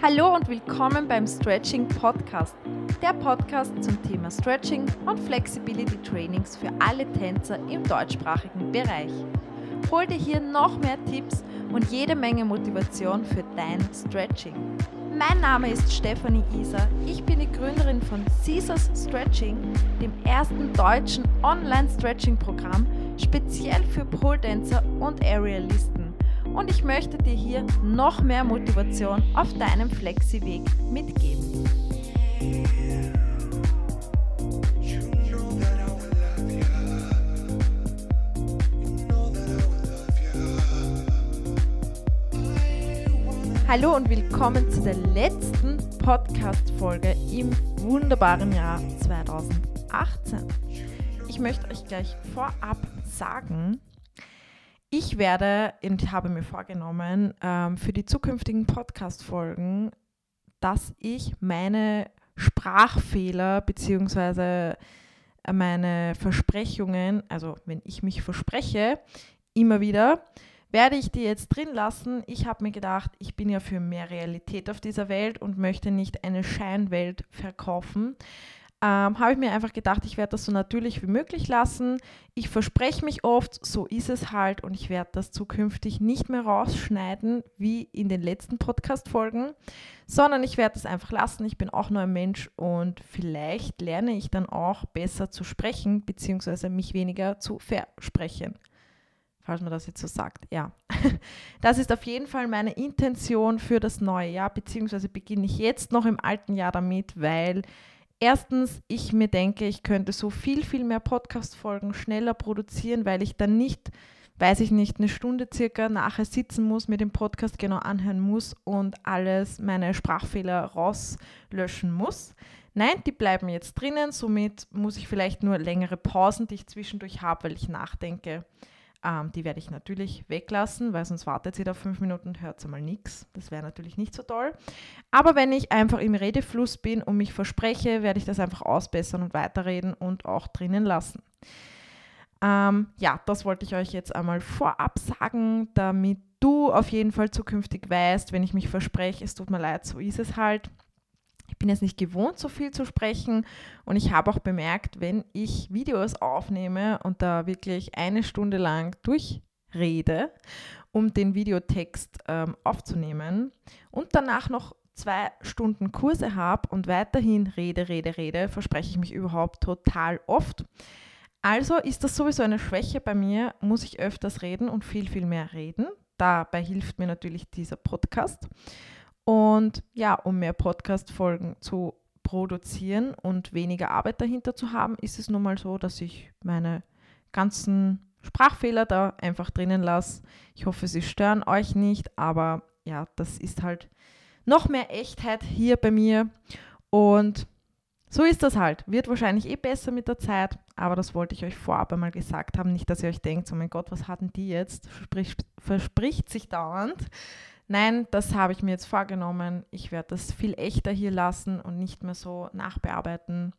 Hallo und willkommen beim Stretching Podcast, der Podcast zum Thema Stretching und Flexibility Trainings für alle Tänzer im deutschsprachigen Bereich. Hol dir hier noch mehr Tipps und jede Menge Motivation für dein Stretching. Mein Name ist Stefanie Isa. Ich bin die Gründerin von Caesars Stretching, dem ersten deutschen Online-Stretching-Programm speziell für Pole Dancer und Aerialisten und ich möchte dir hier noch mehr Motivation auf deinem Flexi-Weg mitgeben. Hallo und willkommen zu der letzten Podcast-Folge im wunderbaren Jahr 2018. Ich möchte euch gleich vorab sagen, ich werde und habe mir vorgenommen, ähm, für die zukünftigen Podcast-Folgen, dass ich meine Sprachfehler bzw. Äh, meine Versprechungen, also wenn ich mich verspreche, immer wieder, werde ich die jetzt drin lassen. Ich habe mir gedacht, ich bin ja für mehr Realität auf dieser Welt und möchte nicht eine Scheinwelt verkaufen ähm, habe ich mir einfach gedacht, ich werde das so natürlich wie möglich lassen. Ich verspreche mich oft, so ist es halt und ich werde das zukünftig nicht mehr rausschneiden wie in den letzten Podcast-Folgen, sondern ich werde es einfach lassen. Ich bin auch nur ein Mensch und vielleicht lerne ich dann auch besser zu sprechen, beziehungsweise mich weniger zu versprechen falls man das jetzt so sagt. Ja, das ist auf jeden Fall meine Intention für das neue Jahr, beziehungsweise beginne ich jetzt noch im alten Jahr damit, weil erstens ich mir denke, ich könnte so viel, viel mehr Podcast-Folgen schneller produzieren, weil ich dann nicht, weiß ich nicht, eine Stunde circa nachher sitzen muss, mir den Podcast genau anhören muss und alles, meine Sprachfehler rauslöschen muss. Nein, die bleiben jetzt drinnen, somit muss ich vielleicht nur längere Pausen, die ich zwischendurch habe, weil ich nachdenke, ähm, die werde ich natürlich weglassen, weil sonst wartet sie da fünf Minuten und hört mal nichts. Das wäre natürlich nicht so toll. Aber wenn ich einfach im Redefluss bin und mich verspreche, werde ich das einfach ausbessern und weiterreden und auch drinnen lassen. Ähm, ja, das wollte ich euch jetzt einmal vorab sagen, damit du auf jeden Fall zukünftig weißt, wenn ich mich verspreche, es tut mir leid, so ist es halt ich bin jetzt nicht gewohnt, so viel zu sprechen und ich habe auch bemerkt, wenn ich Videos aufnehme und da wirklich eine Stunde lang durchrede, um den Videotext ähm, aufzunehmen und danach noch zwei Stunden Kurse habe und weiterhin rede, rede, rede, verspreche ich mich überhaupt total oft. Also ist das sowieso eine Schwäche bei mir, muss ich öfters reden und viel, viel mehr reden. Dabei hilft mir natürlich dieser Podcast. Und ja, um mehr Podcast-Folgen zu produzieren und weniger Arbeit dahinter zu haben, ist es nun mal so, dass ich meine ganzen Sprachfehler da einfach drinnen lasse. Ich hoffe, sie stören euch nicht, aber ja, das ist halt noch mehr Echtheit hier bei mir. Und so ist das halt. Wird wahrscheinlich eh besser mit der Zeit, aber das wollte ich euch vorab einmal gesagt haben. Nicht, dass ihr euch denkt, oh mein Gott, was hatten die jetzt? Verspricht, verspricht sich dauernd. Nein, das habe ich mir jetzt vorgenommen. Ich werde das viel echter hier lassen und nicht mehr so nachbearbeiten.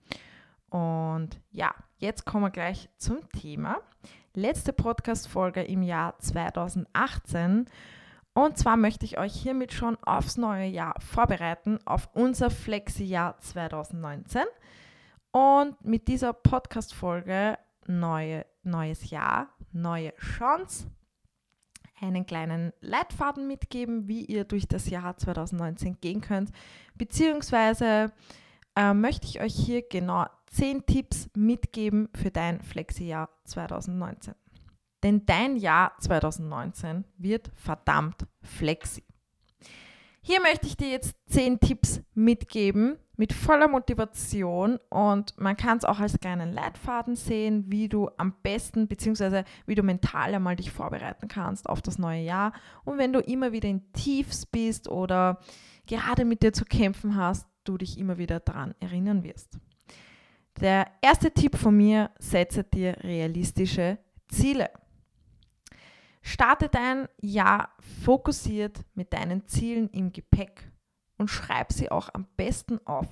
Und ja, jetzt kommen wir gleich zum Thema. Letzte Podcast-Folge im Jahr 2018. Und zwar möchte ich euch hiermit schon aufs neue Jahr vorbereiten, auf unser Flexi-Jahr 2019. Und mit dieser Podcast-Folge neue, neues Jahr, neue Chance, einen kleinen Leitfaden mitgeben, wie ihr durch das Jahr 2019 gehen könnt. Beziehungsweise äh, möchte ich euch hier genau 10 Tipps mitgeben für dein Flexi-Jahr 2019. Denn dein Jahr 2019 wird verdammt flexi. Hier möchte ich dir jetzt 10 Tipps mitgeben, mit voller Motivation und man kann es auch als kleinen Leitfaden sehen, wie du am besten bzw. wie du mental einmal dich vorbereiten kannst auf das neue Jahr und wenn du immer wieder in Tiefs bist oder gerade mit dir zu kämpfen hast, du dich immer wieder daran erinnern wirst. Der erste Tipp von mir, setze dir realistische Ziele. Starte dein Jahr fokussiert mit deinen Zielen im Gepäck und schreib sie auch am besten auf.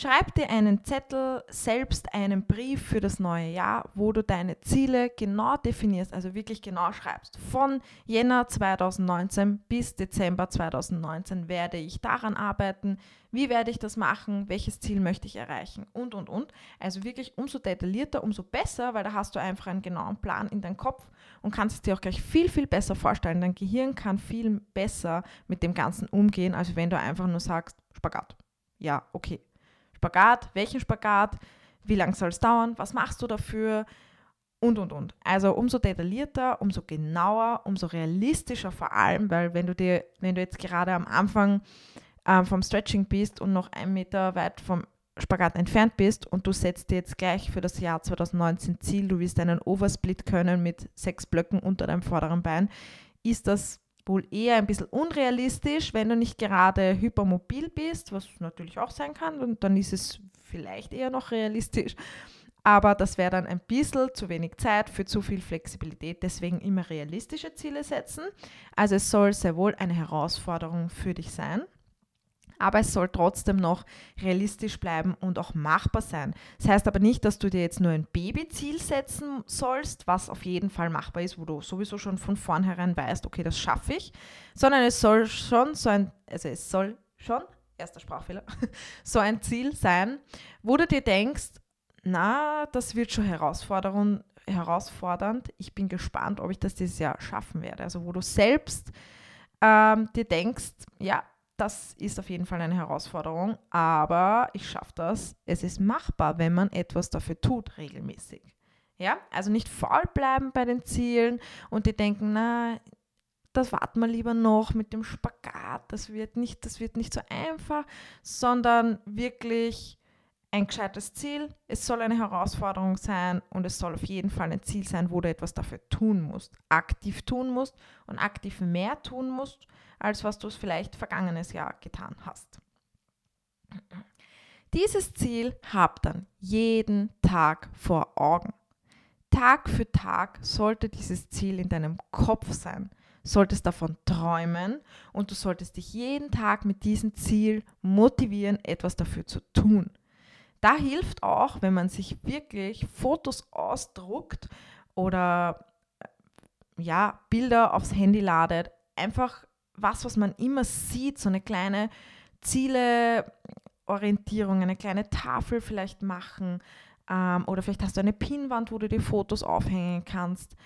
Schreib dir einen Zettel, selbst einen Brief für das neue Jahr, wo du deine Ziele genau definierst, also wirklich genau schreibst. Von Jänner 2019 bis Dezember 2019 werde ich daran arbeiten, wie werde ich das machen, welches Ziel möchte ich erreichen und, und, und. Also wirklich umso detaillierter, umso besser, weil da hast du einfach einen genauen Plan in deinem Kopf und kannst es dir auch gleich viel, viel besser vorstellen. Dein Gehirn kann viel besser mit dem Ganzen umgehen, als wenn du einfach nur sagst, Spagat. Ja, okay, Spagat, welchen Spagat, wie lange soll es dauern, was machst du dafür? Und, und, und. Also umso detaillierter, umso genauer, umso realistischer vor allem, weil wenn du dir, wenn du jetzt gerade am Anfang äh, vom Stretching bist und noch einen Meter weit vom Spagat entfernt bist und du setzt dir jetzt gleich für das Jahr 2019 Ziel, du willst einen Oversplit können mit sechs Blöcken unter deinem vorderen Bein, ist das wohl eher ein bisschen unrealistisch, wenn du nicht gerade hypermobil bist, was natürlich auch sein kann, und dann ist es vielleicht eher noch realistisch. Aber das wäre dann ein bisschen zu wenig Zeit für zu viel Flexibilität. Deswegen immer realistische Ziele setzen. Also es soll sehr wohl eine Herausforderung für dich sein aber es soll trotzdem noch realistisch bleiben und auch machbar sein. Das heißt aber nicht, dass du dir jetzt nur ein Babyziel setzen sollst, was auf jeden Fall machbar ist, wo du sowieso schon von vornherein weißt, okay, das schaffe ich, sondern es soll schon so ein, also es soll schon, erster Sprachfehler, so ein Ziel sein, wo du dir denkst, na, das wird schon herausfordernd, herausfordernd. Ich bin gespannt, ob ich das dieses Jahr schaffen werde. Also wo du selbst ähm, dir denkst, ja, das ist auf jeden Fall eine Herausforderung, aber ich schaffe das. Es ist machbar, wenn man etwas dafür tut, regelmäßig. Ja, also nicht faul bleiben bei den Zielen und die denken, na, das warten wir lieber noch mit dem Spagat, das wird nicht, das wird nicht so einfach, sondern wirklich ein gescheites Ziel. Es soll eine Herausforderung sein und es soll auf jeden Fall ein Ziel sein, wo du etwas dafür tun musst, aktiv tun musst und aktiv mehr tun musst, als was du es vielleicht vergangenes Jahr getan hast. Dieses Ziel hab dann jeden Tag vor Augen. Tag für Tag sollte dieses Ziel in deinem Kopf sein, solltest davon träumen und du solltest dich jeden Tag mit diesem Ziel motivieren, etwas dafür zu tun. Da hilft auch, wenn man sich wirklich Fotos ausdruckt oder ja, Bilder aufs Handy ladet, einfach was, was man immer sieht, so eine kleine Zieleorientierung, eine kleine Tafel vielleicht machen ähm, oder vielleicht hast du eine Pinnwand, wo du die Fotos aufhängen kannst.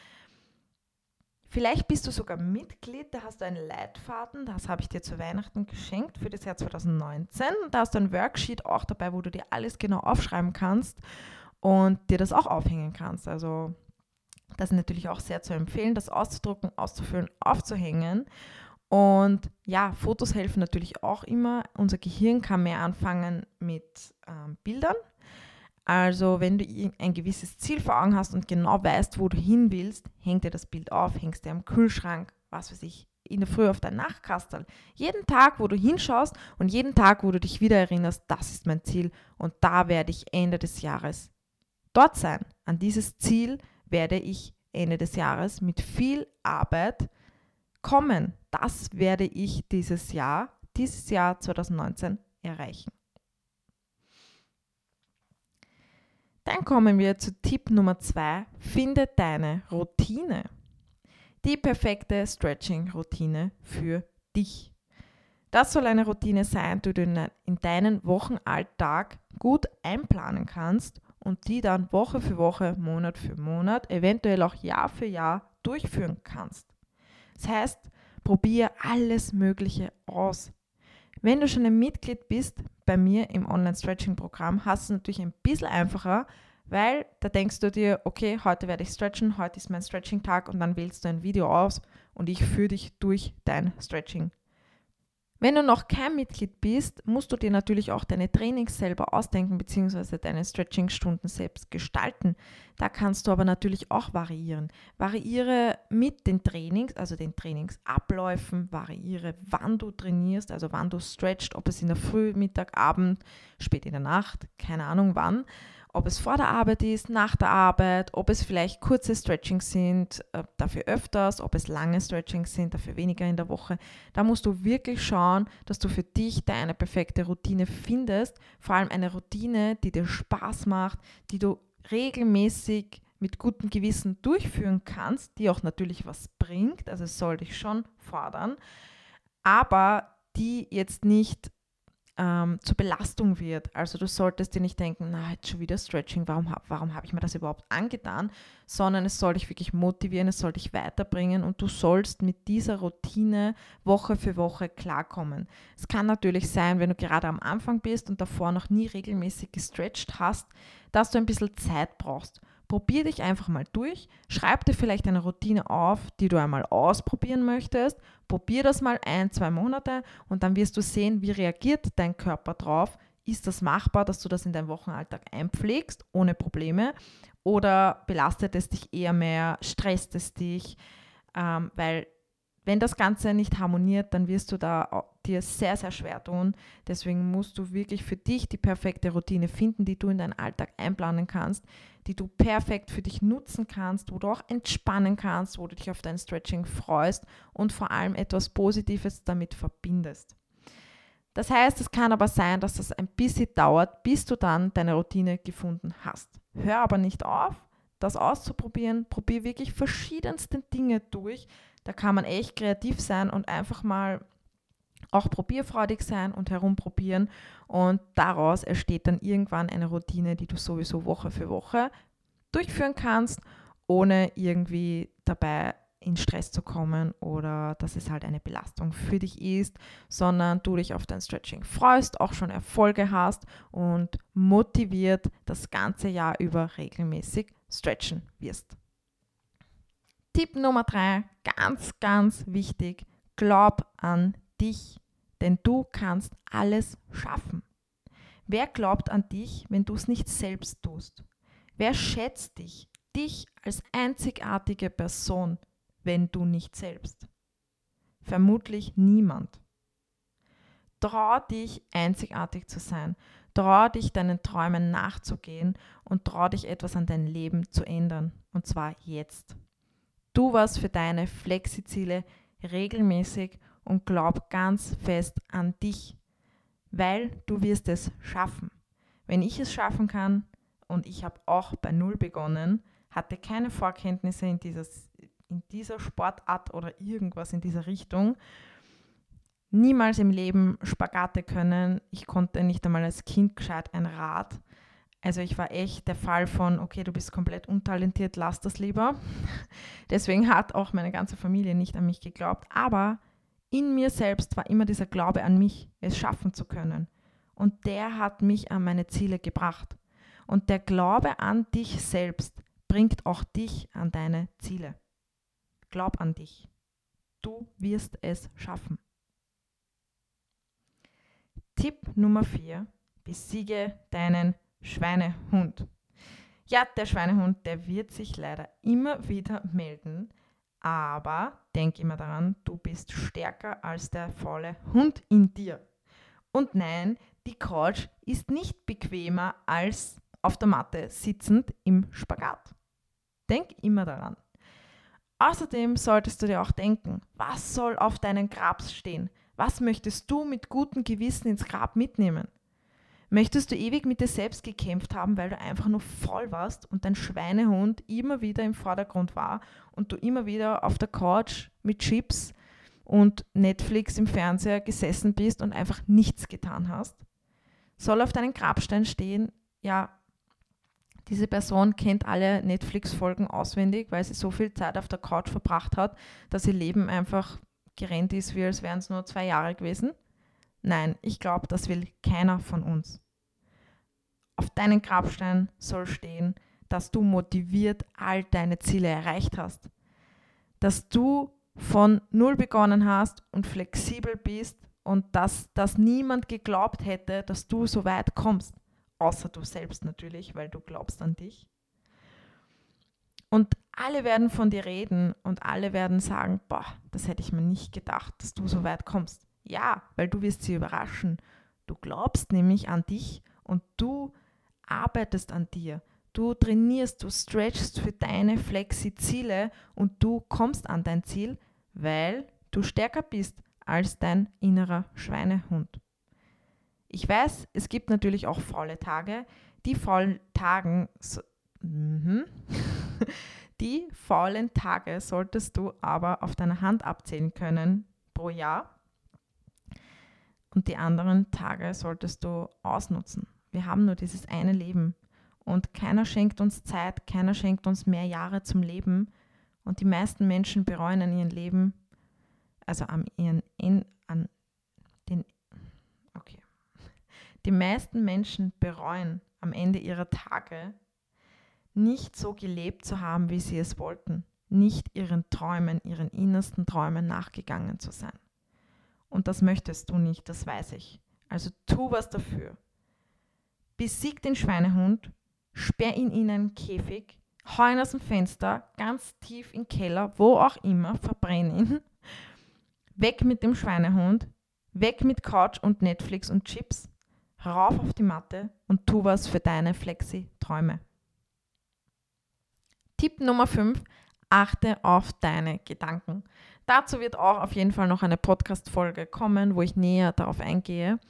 Vielleicht bist du sogar Mitglied, da hast du einen Leitfaden, das habe ich dir zu Weihnachten geschenkt für das Jahr 2019. Da hast du ein Worksheet auch dabei, wo du dir alles genau aufschreiben kannst und dir das auch aufhängen kannst. Also das ist natürlich auch sehr zu empfehlen, das auszudrucken, auszufüllen, aufzuhängen. Und ja, Fotos helfen natürlich auch immer. Unser Gehirn kann mehr anfangen mit ähm, Bildern. Also wenn du ein gewisses Ziel vor Augen hast und genau weißt, wo du hin willst, hängt dir das Bild auf, hängst dir am Kühlschrank, was weiß ich, in der Früh auf dein Nachtkastel. Jeden Tag, wo du hinschaust und jeden Tag, wo du dich wieder erinnerst, das ist mein Ziel und da werde ich Ende des Jahres dort sein. An dieses Ziel werde ich Ende des Jahres mit viel Arbeit kommen. Das werde ich dieses Jahr, dieses Jahr 2019 erreichen. Dann kommen wir zu Tipp Nummer zwei. Finde deine Routine. Die perfekte Stretching-Routine für dich. Das soll eine Routine sein, die du in deinen Wochenalltag gut einplanen kannst und die dann Woche für Woche, Monat für Monat, eventuell auch Jahr für Jahr durchführen kannst. Das heißt, probier alles Mögliche aus. Wenn du schon ein Mitglied bist bei mir im Online-Stretching-Programm, hast du natürlich ein bisschen einfacher, weil da denkst du dir, okay, heute werde ich stretchen, heute ist mein Stretching-Tag und dann wählst du ein Video aus und ich führe dich durch dein Stretching wenn du noch kein Mitglied bist, musst du dir natürlich auch deine Trainings selber ausdenken bzw. deine Stretching-Stunden selbst gestalten. Da kannst du aber natürlich auch variieren. Variiere mit den Trainings, also den Trainingsabläufen, variiere, wann du trainierst, also wann du stretchst, ob es in der Früh, Mittag, Abend, spät in der Nacht, keine Ahnung wann. Ob es vor der Arbeit ist, nach der Arbeit, ob es vielleicht kurze Stretchings sind, äh, dafür öfters, ob es lange Stretchings sind, dafür weniger in der Woche. Da musst du wirklich schauen, dass du für dich deine perfekte Routine findest, vor allem eine Routine, die dir Spaß macht, die du regelmäßig mit gutem Gewissen durchführen kannst, die auch natürlich was bringt, also es soll dich schon fordern, aber die jetzt nicht ähm, zur Belastung wird. Also du solltest dir nicht denken, na, jetzt schon wieder Stretching, warum, warum habe ich mir das überhaupt angetan, sondern es soll dich wirklich motivieren, es soll dich weiterbringen und du sollst mit dieser Routine Woche für Woche klarkommen. Es kann natürlich sein, wenn du gerade am Anfang bist und davor noch nie regelmäßig gestretcht hast, dass du ein bisschen Zeit brauchst. Probier dich einfach mal durch, schreib dir vielleicht eine Routine auf, die du einmal ausprobieren möchtest. Probier das mal ein, zwei Monate und dann wirst du sehen, wie reagiert dein Körper drauf. Ist das machbar, dass du das in deinen Wochenalltag einpflegst, ohne Probleme? Oder belastet es dich eher mehr, stresst es dich? Ähm, weil wenn das Ganze nicht harmoniert, dann wirst du da dir sehr, sehr schwer tun. Deswegen musst du wirklich für dich die perfekte Routine finden, die du in deinen Alltag einplanen kannst, die du perfekt für dich nutzen kannst, wo du auch entspannen kannst, wo du dich auf dein Stretching freust und vor allem etwas Positives damit verbindest. Das heißt, es kann aber sein, dass das ein bisschen dauert, bis du dann deine Routine gefunden hast. Hör aber nicht auf, das auszuprobieren. Probier wirklich verschiedenste Dinge durch, da kann man echt kreativ sein und einfach mal auch probierfreudig sein und herumprobieren. Und daraus entsteht dann irgendwann eine Routine, die du sowieso Woche für Woche durchführen kannst, ohne irgendwie dabei in Stress zu kommen oder dass es halt eine Belastung für dich ist, sondern du dich auf dein Stretching freust, auch schon Erfolge hast und motiviert das ganze Jahr über regelmäßig stretchen wirst. Tipp Nummer drei, ganz, ganz wichtig, glaub an dich, denn du kannst alles schaffen. Wer glaubt an dich, wenn du es nicht selbst tust? Wer schätzt dich, dich als einzigartige Person, wenn du nicht selbst? Vermutlich niemand. Trau dich, einzigartig zu sein. Trau dich, deinen Träumen nachzugehen und trau dich, etwas an deinem Leben zu ändern. Und zwar jetzt. Tu was für deine Flexiziele regelmäßig und glaub ganz fest an dich, weil du wirst es schaffen. Wenn ich es schaffen kann, und ich habe auch bei Null begonnen, hatte keine Vorkenntnisse in, dieses, in dieser Sportart oder irgendwas in dieser Richtung, niemals im Leben Spagate können. Ich konnte nicht einmal als Kind gescheit ein Rad. Also ich war echt der Fall von, okay, du bist komplett untalentiert, lass das lieber. Deswegen hat auch meine ganze Familie nicht an mich geglaubt. Aber in mir selbst war immer dieser Glaube an mich, es schaffen zu können. Und der hat mich an meine Ziele gebracht. Und der Glaube an dich selbst bringt auch dich an deine Ziele. Glaub an dich. Du wirst es schaffen. Tipp Nummer 4. Besiege deinen Schweinehund. Ja, der Schweinehund, der wird sich leider immer wieder melden, aber denk immer daran, du bist stärker als der faule Hund in dir. Und nein, die Couch ist nicht bequemer als auf der Matte sitzend im Spagat. Denk immer daran. Außerdem solltest du dir auch denken, was soll auf deinem Grab stehen? Was möchtest du mit gutem Gewissen ins Grab mitnehmen? Möchtest du ewig mit dir selbst gekämpft haben, weil du einfach nur voll warst und dein Schweinehund immer wieder im Vordergrund war und du immer wieder auf der Couch mit Chips und Netflix im Fernseher gesessen bist und einfach nichts getan hast? Soll auf deinem Grabstein stehen, ja, diese Person kennt alle Netflix-Folgen auswendig, weil sie so viel Zeit auf der Couch verbracht hat, dass ihr Leben einfach gerannt ist, wie als wären es nur zwei Jahre gewesen. Nein, ich glaube, das will keiner von uns. Auf deinem Grabstein soll stehen, dass du motiviert all deine Ziele erreicht hast. Dass du von Null begonnen hast und flexibel bist und dass, dass niemand geglaubt hätte, dass du so weit kommst. Außer du selbst natürlich, weil du glaubst an dich. Und alle werden von dir reden und alle werden sagen, boah, das hätte ich mir nicht gedacht, dass du so weit kommst. Ja, weil du wirst sie überraschen. Du glaubst nämlich an dich und du arbeitest an dir. Du trainierst, du stretchst für deine Flexi-Ziele und du kommst an dein Ziel, weil du stärker bist als dein innerer Schweinehund. Ich weiß, es gibt natürlich auch faule Tage. Die faulen Tagen, so, mm die faulen Tage solltest du aber auf deiner Hand abzählen können pro Jahr. Und die anderen Tage solltest du ausnutzen. Wir haben nur dieses eine Leben. Und keiner schenkt uns Zeit, keiner schenkt uns mehr Jahre zum Leben. Und die meisten Menschen bereuen an ihrem Leben, also an ihren, in, an den, okay. Die meisten Menschen bereuen am Ende ihrer Tage nicht so gelebt zu haben, wie sie es wollten, nicht ihren Träumen, ihren innersten Träumen nachgegangen zu sein. Und das möchtest du nicht, das weiß ich. Also tu was dafür. Besieg den Schweinehund, sperr ihn in einen Käfig, hau ihn aus dem Fenster, ganz tief in den Keller, wo auch immer, verbrenn ihn. Weg mit dem Schweinehund, weg mit Couch und Netflix und Chips, rauf auf die Matte und tu was für deine Flexi-Träume. Tipp Nummer 5, achte auf deine Gedanken. Dazu wird auch auf jeden Fall noch eine Podcast-Folge kommen, wo ich näher darauf eingehe.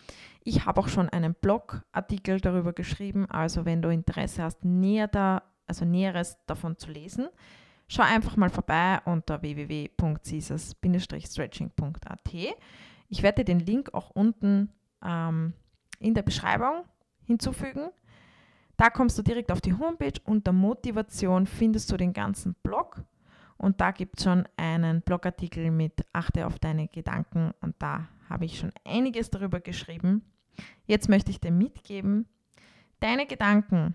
Ich habe auch schon einen Blogartikel darüber geschrieben, also wenn du Interesse hast, näher da, also Näheres davon zu lesen, schau einfach mal vorbei unter www.caesars-stretching.at. Ich werde den Link auch unten ähm, in der Beschreibung hinzufügen. Da kommst du direkt auf die Homepage. Unter Motivation findest du den ganzen Blog. Und da gibt es schon einen Blogartikel mit Achte auf deine Gedanken. Und da habe ich schon einiges darüber geschrieben. Jetzt möchte ich dir mitgeben, deine Gedanken,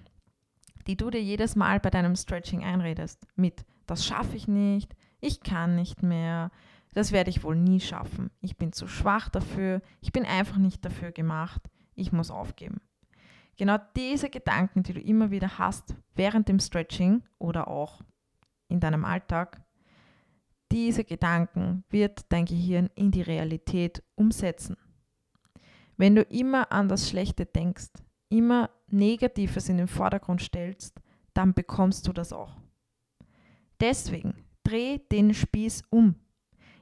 die du dir jedes Mal bei deinem Stretching einredest, mit das schaffe ich nicht, ich kann nicht mehr, das werde ich wohl nie schaffen, ich bin zu schwach dafür, ich bin einfach nicht dafür gemacht, ich muss aufgeben. Genau diese Gedanken, die du immer wieder hast während dem Stretching oder auch in deinem Alltag, diese Gedanken wird dein Gehirn in die Realität umsetzen. Wenn du immer an das Schlechte denkst, immer Negatives in den Vordergrund stellst, dann bekommst du das auch. Deswegen dreh den Spieß um.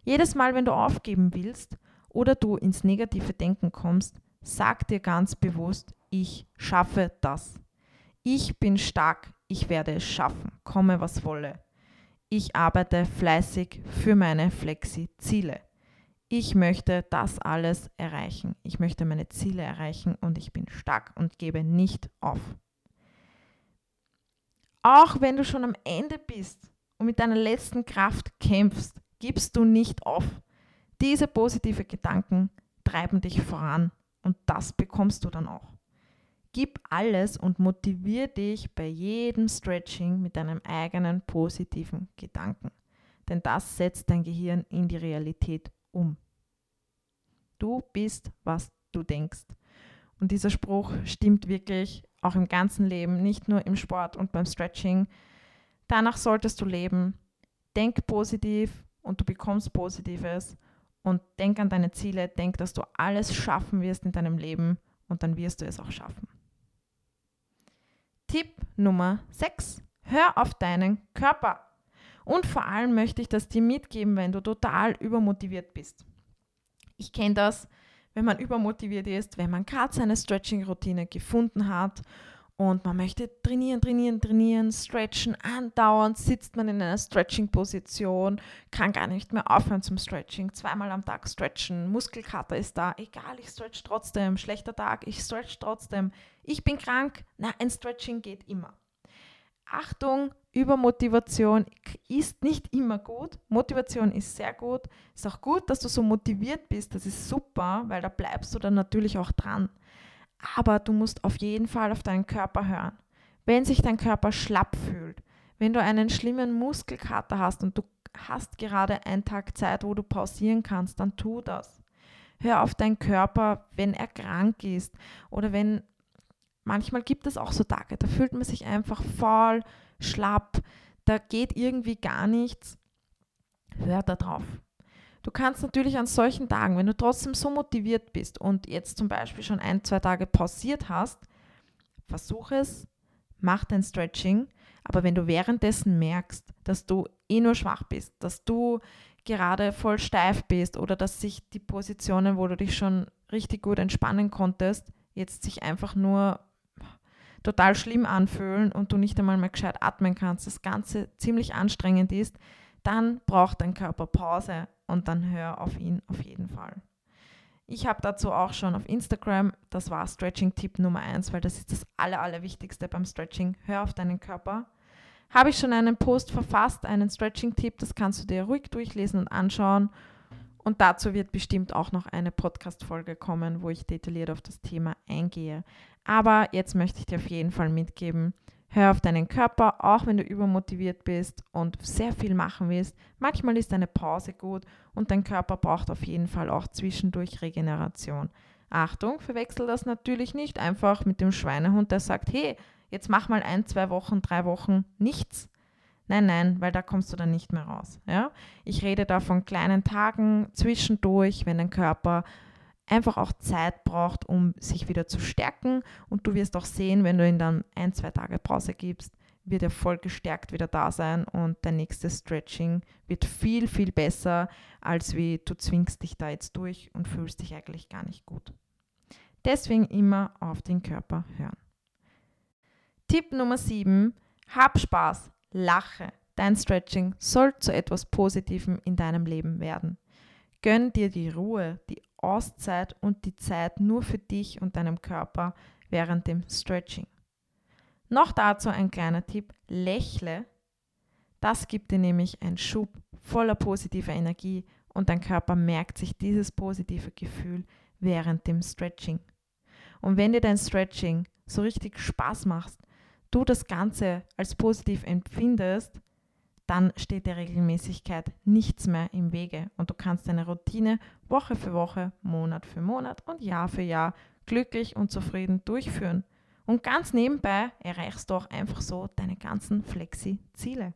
Jedes Mal, wenn du aufgeben willst oder du ins negative Denken kommst, sag dir ganz bewusst, ich schaffe das. Ich bin stark, ich werde es schaffen, komme was wolle. Ich arbeite fleißig für meine Flexi-Ziele. Ich möchte das alles erreichen. Ich möchte meine Ziele erreichen und ich bin stark und gebe nicht auf. Auch wenn du schon am Ende bist und mit deiner letzten Kraft kämpfst, gibst du nicht auf. Diese positive Gedanken treiben dich voran und das bekommst du dann auch. Gib alles und motivier dich bei jedem Stretching mit deinem eigenen positiven Gedanken. Denn das setzt dein Gehirn in die Realität um. Du bist, was du denkst. Und dieser Spruch stimmt wirklich auch im ganzen Leben, nicht nur im Sport und beim Stretching. Danach solltest du leben. Denk positiv und du bekommst Positives. Und denk an deine Ziele, denk, dass du alles schaffen wirst in deinem Leben und dann wirst du es auch schaffen. Tipp Nummer 6. Hör auf deinen Körper. Und vor allem möchte ich das dir mitgeben, wenn du total übermotiviert bist. Ich kenne das, wenn man übermotiviert ist, wenn man gerade seine Stretching-Routine gefunden hat und man möchte trainieren, trainieren, trainieren, stretchen, andauernd sitzt man in einer Stretching-Position, kann gar nicht mehr aufhören zum Stretching, zweimal am Tag stretchen, Muskelkater ist da, egal, ich stretch trotzdem, schlechter Tag, ich stretch trotzdem, ich bin krank, na, ein Stretching geht immer. Achtung, Übermotivation ist nicht immer gut. Motivation ist sehr gut. Ist auch gut, dass du so motiviert bist. Das ist super, weil da bleibst du dann natürlich auch dran. Aber du musst auf jeden Fall auf deinen Körper hören. Wenn sich dein Körper schlapp fühlt, wenn du einen schlimmen Muskelkater hast und du hast gerade einen Tag Zeit, wo du pausieren kannst, dann tu das. Hör auf deinen Körper, wenn er krank ist oder wenn manchmal gibt es auch so Tage, da fühlt man sich einfach faul, schlapp, da geht irgendwie gar nichts. Hör da drauf. Du kannst natürlich an solchen Tagen, wenn du trotzdem so motiviert bist und jetzt zum Beispiel schon ein, zwei Tage pausiert hast, versuch es, mach dein Stretching, aber wenn du währenddessen merkst, dass du eh nur schwach bist, dass du gerade voll steif bist oder dass sich die Positionen, wo du dich schon richtig gut entspannen konntest, jetzt sich einfach nur total schlimm anfühlen und du nicht einmal mehr gescheit atmen kannst, das Ganze ziemlich anstrengend ist, dann braucht dein Körper Pause und dann hör auf ihn auf jeden Fall. Ich habe dazu auch schon auf Instagram, das war Stretching-Tipp Nummer 1, weil das ist das Aller, Allerwichtigste beim Stretching. Hör auf deinen Körper. Habe ich schon einen Post verfasst, einen Stretching-Tipp, das kannst du dir ruhig durchlesen und anschauen. Und dazu wird bestimmt auch noch eine Podcast-Folge kommen, wo ich detailliert auf das Thema eingehe. Aber jetzt möchte ich dir auf jeden Fall mitgeben, hör auf deinen Körper, auch wenn du übermotiviert bist und sehr viel machen willst. Manchmal ist eine Pause gut und dein Körper braucht auf jeden Fall auch zwischendurch Regeneration. Achtung, verwechsel das natürlich nicht einfach mit dem Schweinehund, der sagt, hey, jetzt mach mal ein, zwei Wochen, drei Wochen nichts. Nein, nein, weil da kommst du dann nicht mehr raus. Ja? Ich rede da von kleinen Tagen zwischendurch, wenn dein Körper einfach auch Zeit braucht, um sich wieder zu stärken. Und du wirst auch sehen, wenn du ihn dann ein, zwei Tage Pause gibst, wird er voll gestärkt wieder da sein und dein nächstes Stretching wird viel, viel besser, als wie du zwingst dich da jetzt durch und fühlst dich eigentlich gar nicht gut. Deswegen immer auf den Körper hören. Tipp Nummer 7. Hab Spaß, lache. Dein Stretching soll zu etwas Positivem in deinem Leben werden. Gönn dir die Ruhe, die Auszeit und die Zeit nur für dich und deinem Körper während dem Stretching. Noch dazu ein kleiner Tipp, lächle. Das gibt dir nämlich einen Schub voller positiver Energie und dein Körper merkt sich dieses positive Gefühl während dem Stretching. Und wenn dir dein Stretching so richtig Spaß macht, du das Ganze als positiv empfindest, dann steht der Regelmäßigkeit nichts mehr im Wege und du kannst deine Routine Woche für Woche, Monat für Monat und Jahr für Jahr glücklich und zufrieden durchführen. Und ganz nebenbei erreichst du auch einfach so deine ganzen Flexi-Ziele.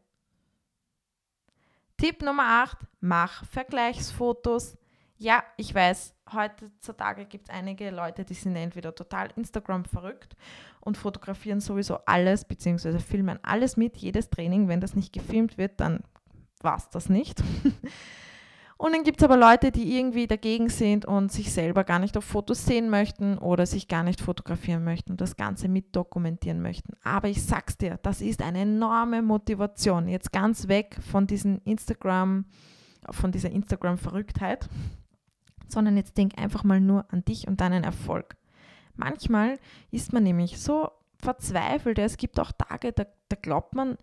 Tipp Nummer 8, mach Vergleichsfotos. Ja, ich weiß, heutzutage gibt es einige Leute, die sind entweder total Instagram verrückt und fotografieren sowieso alles, beziehungsweise filmen alles mit, jedes Training. Wenn das nicht gefilmt wird, dann war es das nicht. Und dann gibt es aber Leute, die irgendwie dagegen sind und sich selber gar nicht auf Fotos sehen möchten oder sich gar nicht fotografieren möchten und das Ganze mit dokumentieren möchten. Aber ich sag's dir, das ist eine enorme Motivation. Jetzt ganz weg von diesem Instagram, von dieser Instagram-Verrücktheit sondern jetzt denk einfach mal nur an dich und deinen Erfolg. Manchmal ist man nämlich so verzweifelt, es gibt auch Tage, da, da glaubt man,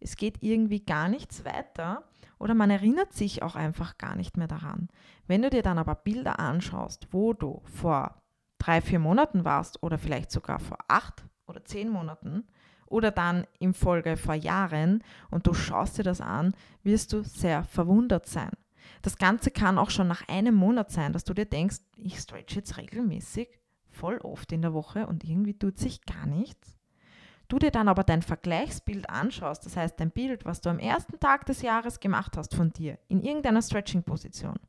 es geht irgendwie gar nichts weiter oder man erinnert sich auch einfach gar nicht mehr daran. Wenn du dir dann aber Bilder anschaust, wo du vor drei, vier Monaten warst oder vielleicht sogar vor acht oder zehn Monaten oder dann im Folge vor Jahren und du schaust dir das an, wirst du sehr verwundert sein. Das Ganze kann auch schon nach einem Monat sein, dass du dir denkst, ich stretch jetzt regelmäßig, voll oft in der Woche und irgendwie tut sich gar nichts. Du dir dann aber dein Vergleichsbild anschaust, das heißt dein Bild, was du am ersten Tag des Jahres gemacht hast von dir, in irgendeiner Stretching-Position,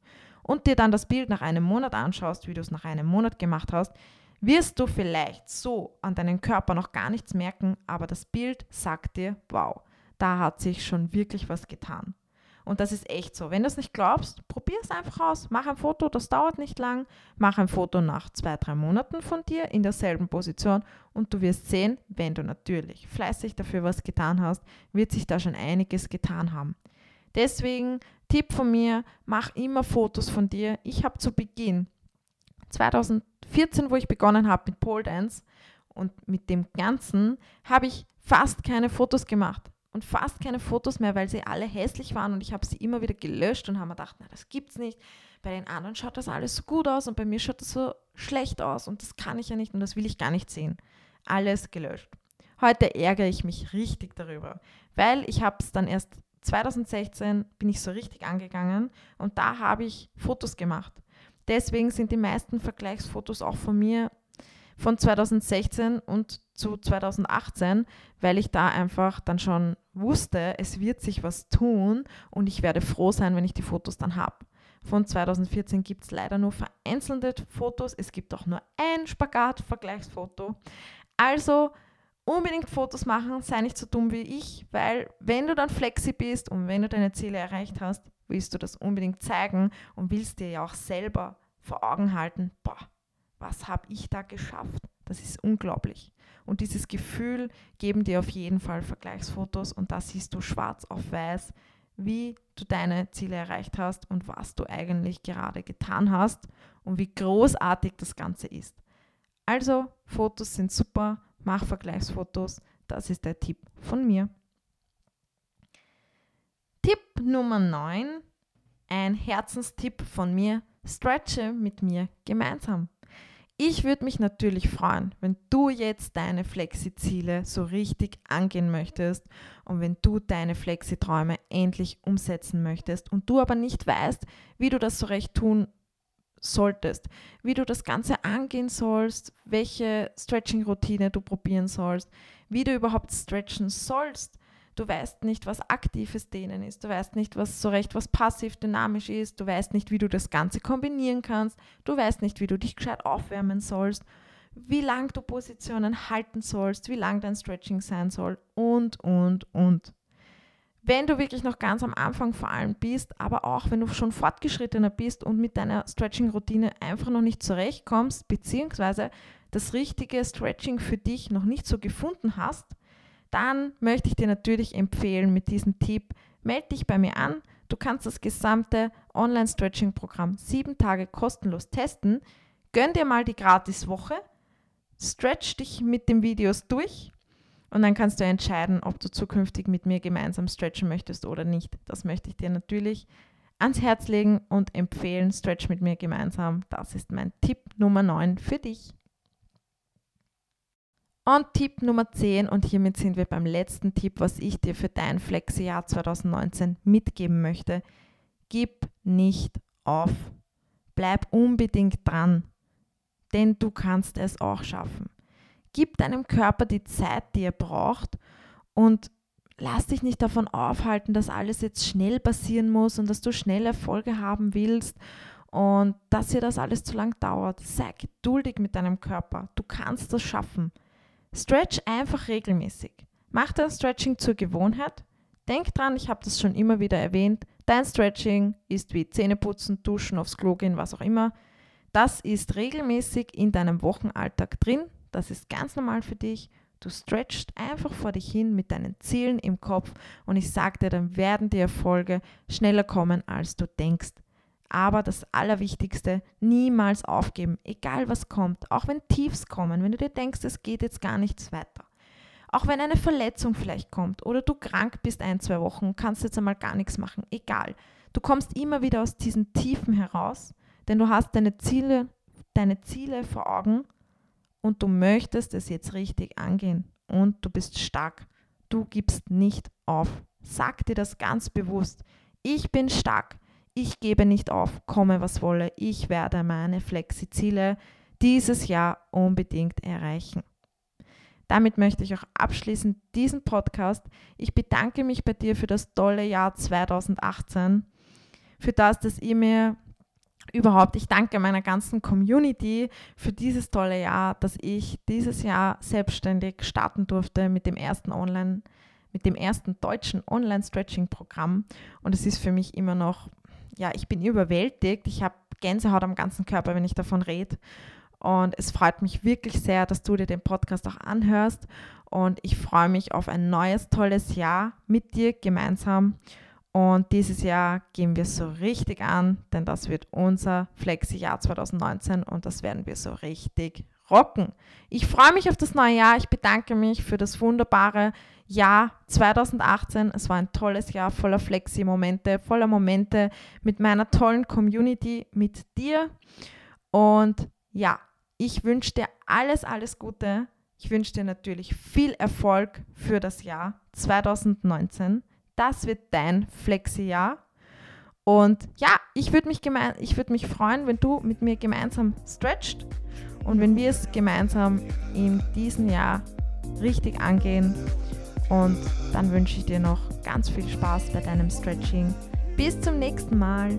und dir dann das Bild nach einem Monat anschaust, wie du es nach einem Monat gemacht hast, wirst du vielleicht so an deinem Körper noch gar nichts merken, aber das Bild sagt dir, wow, da hat sich schon wirklich was getan. Und das ist echt so. Wenn du es nicht glaubst, probier es einfach aus. Mach ein Foto, das dauert nicht lang. Mach ein Foto nach zwei, drei Monaten von dir in derselben Position und du wirst sehen, wenn du natürlich fleißig dafür was getan hast, wird sich da schon einiges getan haben. Deswegen Tipp von mir, mach immer Fotos von dir. Ich habe zu Beginn 2014, wo ich begonnen habe mit Pole Dance und mit dem Ganzen, habe ich fast keine Fotos gemacht und fast keine Fotos mehr, weil sie alle hässlich waren und ich habe sie immer wieder gelöscht und habe mir gedacht, na, das gibt's nicht. Bei den anderen schaut das alles so gut aus und bei mir schaut das so schlecht aus und das kann ich ja nicht und das will ich gar nicht sehen. Alles gelöscht. Heute ärgere ich mich richtig darüber, weil ich habe es dann erst 2016 bin ich so richtig angegangen und da habe ich Fotos gemacht. Deswegen sind die meisten Vergleichsfotos auch von mir von 2016 und zu 2018, weil ich da einfach dann schon wusste, es wird sich was tun und ich werde froh sein, wenn ich die Fotos dann habe. Von 2014 gibt es leider nur vereinzelte Fotos. Es gibt auch nur ein Spagat-Vergleichsfoto. Also unbedingt Fotos machen, sei nicht so dumm wie ich, weil wenn du dann flexi bist und wenn du deine Ziele erreicht hast, willst du das unbedingt zeigen und willst dir ja auch selber vor Augen halten, boah, was habe ich da geschafft? Das ist unglaublich. Und dieses Gefühl geben dir auf jeden Fall Vergleichsfotos und da siehst du schwarz auf weiß, wie du deine Ziele erreicht hast und was du eigentlich gerade getan hast und wie großartig das Ganze ist. Also, Fotos sind super, mach Vergleichsfotos, das ist der Tipp von mir. Tipp Nummer 9, ein Herzenstipp von mir, stretche mit mir gemeinsam. Ich würde mich natürlich freuen, wenn du jetzt deine Flexi-Ziele so richtig angehen möchtest und wenn du deine Flexi-Träume endlich umsetzen möchtest und du aber nicht weißt, wie du das so recht tun solltest, wie du das Ganze angehen sollst, welche Stretching-Routine du probieren sollst, wie du überhaupt stretchen sollst, Du weißt nicht, was aktives Dehnen ist. Du weißt nicht, was so recht was passiv dynamisch ist. Du weißt nicht, wie du das Ganze kombinieren kannst. Du weißt nicht, wie du dich gescheit aufwärmen sollst, wie lang du Positionen halten sollst, wie lang dein Stretching sein soll und, und, und. Wenn du wirklich noch ganz am Anfang vor allem bist, aber auch wenn du schon fortgeschrittener bist und mit deiner Stretching-Routine einfach noch nicht zurechtkommst, beziehungsweise das richtige Stretching für dich noch nicht so gefunden hast, dann möchte ich dir natürlich empfehlen mit diesem Tipp, melde dich bei mir an. Du kannst das gesamte Online-Stretching-Programm sieben Tage kostenlos testen. Gönn dir mal die Gratis-Woche, stretch dich mit den Videos durch und dann kannst du entscheiden, ob du zukünftig mit mir gemeinsam stretchen möchtest oder nicht. Das möchte ich dir natürlich ans Herz legen und empfehlen. Stretch mit mir gemeinsam. Das ist mein Tipp Nummer 9 für dich. Und Tipp Nummer 10, und hiermit sind wir beim letzten Tipp, was ich dir für dein Flexi-Jahr 2019 mitgeben möchte. Gib nicht auf. Bleib unbedingt dran, denn du kannst es auch schaffen. Gib deinem Körper die Zeit, die er braucht und lass dich nicht davon aufhalten, dass alles jetzt schnell passieren muss und dass du schnell Erfolge haben willst und dass dir das alles zu lang dauert. Sei geduldig mit deinem Körper. Du kannst das schaffen. Stretch einfach regelmäßig. Mach dein Stretching zur Gewohnheit. Denk dran, ich habe das schon immer wieder erwähnt. Dein Stretching ist wie Zähneputzen, Duschen, aufs Klo gehen, was auch immer. Das ist regelmäßig in deinem Wochenalltag drin. Das ist ganz normal für dich. Du stretchst einfach vor dich hin mit deinen Zielen im Kopf und ich sage dir, dann werden die Erfolge schneller kommen, als du denkst. Aber das Allerwichtigste, niemals aufgeben, egal was kommt, auch wenn Tiefs kommen, wenn du dir denkst, es geht jetzt gar nichts weiter. Auch wenn eine Verletzung vielleicht kommt oder du krank bist ein, zwei Wochen und kannst jetzt einmal gar nichts machen, egal. Du kommst immer wieder aus diesen Tiefen heraus, denn du hast deine Ziele, deine Ziele vor Augen und du möchtest es jetzt richtig angehen und du bist stark. Du gibst nicht auf. Sag dir das ganz bewusst. Ich bin stark ich gebe nicht auf, komme was wolle, ich werde meine Flexi-Ziele dieses Jahr unbedingt erreichen. Damit möchte ich auch abschließend diesen Podcast. Ich bedanke mich bei dir für das tolle Jahr 2018, für das, dass ihr mir überhaupt, ich danke meiner ganzen Community für dieses tolle Jahr, dass ich dieses Jahr selbstständig starten durfte mit dem ersten Online, mit dem ersten deutschen Online-Stretching-Programm. Und es ist für mich immer noch ja, ich bin überwältigt. Ich habe Gänsehaut am ganzen Körper, wenn ich davon rede. Und es freut mich wirklich sehr, dass du dir den Podcast auch anhörst. Und ich freue mich auf ein neues, tolles Jahr mit dir gemeinsam. Und dieses Jahr gehen wir so richtig an, denn das wird unser Flexi-Jahr 2019 und das werden wir so richtig rocken. Ich freue mich auf das neue Jahr. Ich bedanke mich für das wunderbare Jahr 2018. Es war ein tolles Jahr voller Flexi-Momente, voller Momente mit meiner tollen Community, mit dir. Und ja, ich wünsche dir alles, alles Gute. Ich wünsche dir natürlich viel Erfolg für das Jahr 2019. Das wird dein Flexi-Jahr. Und ja, ich würde mich, würd mich freuen, wenn du mit mir gemeinsam stretcht und wenn wir es gemeinsam in diesem Jahr richtig angehen. Und dann wünsche ich dir noch ganz viel Spaß bei deinem Stretching. Bis zum nächsten Mal.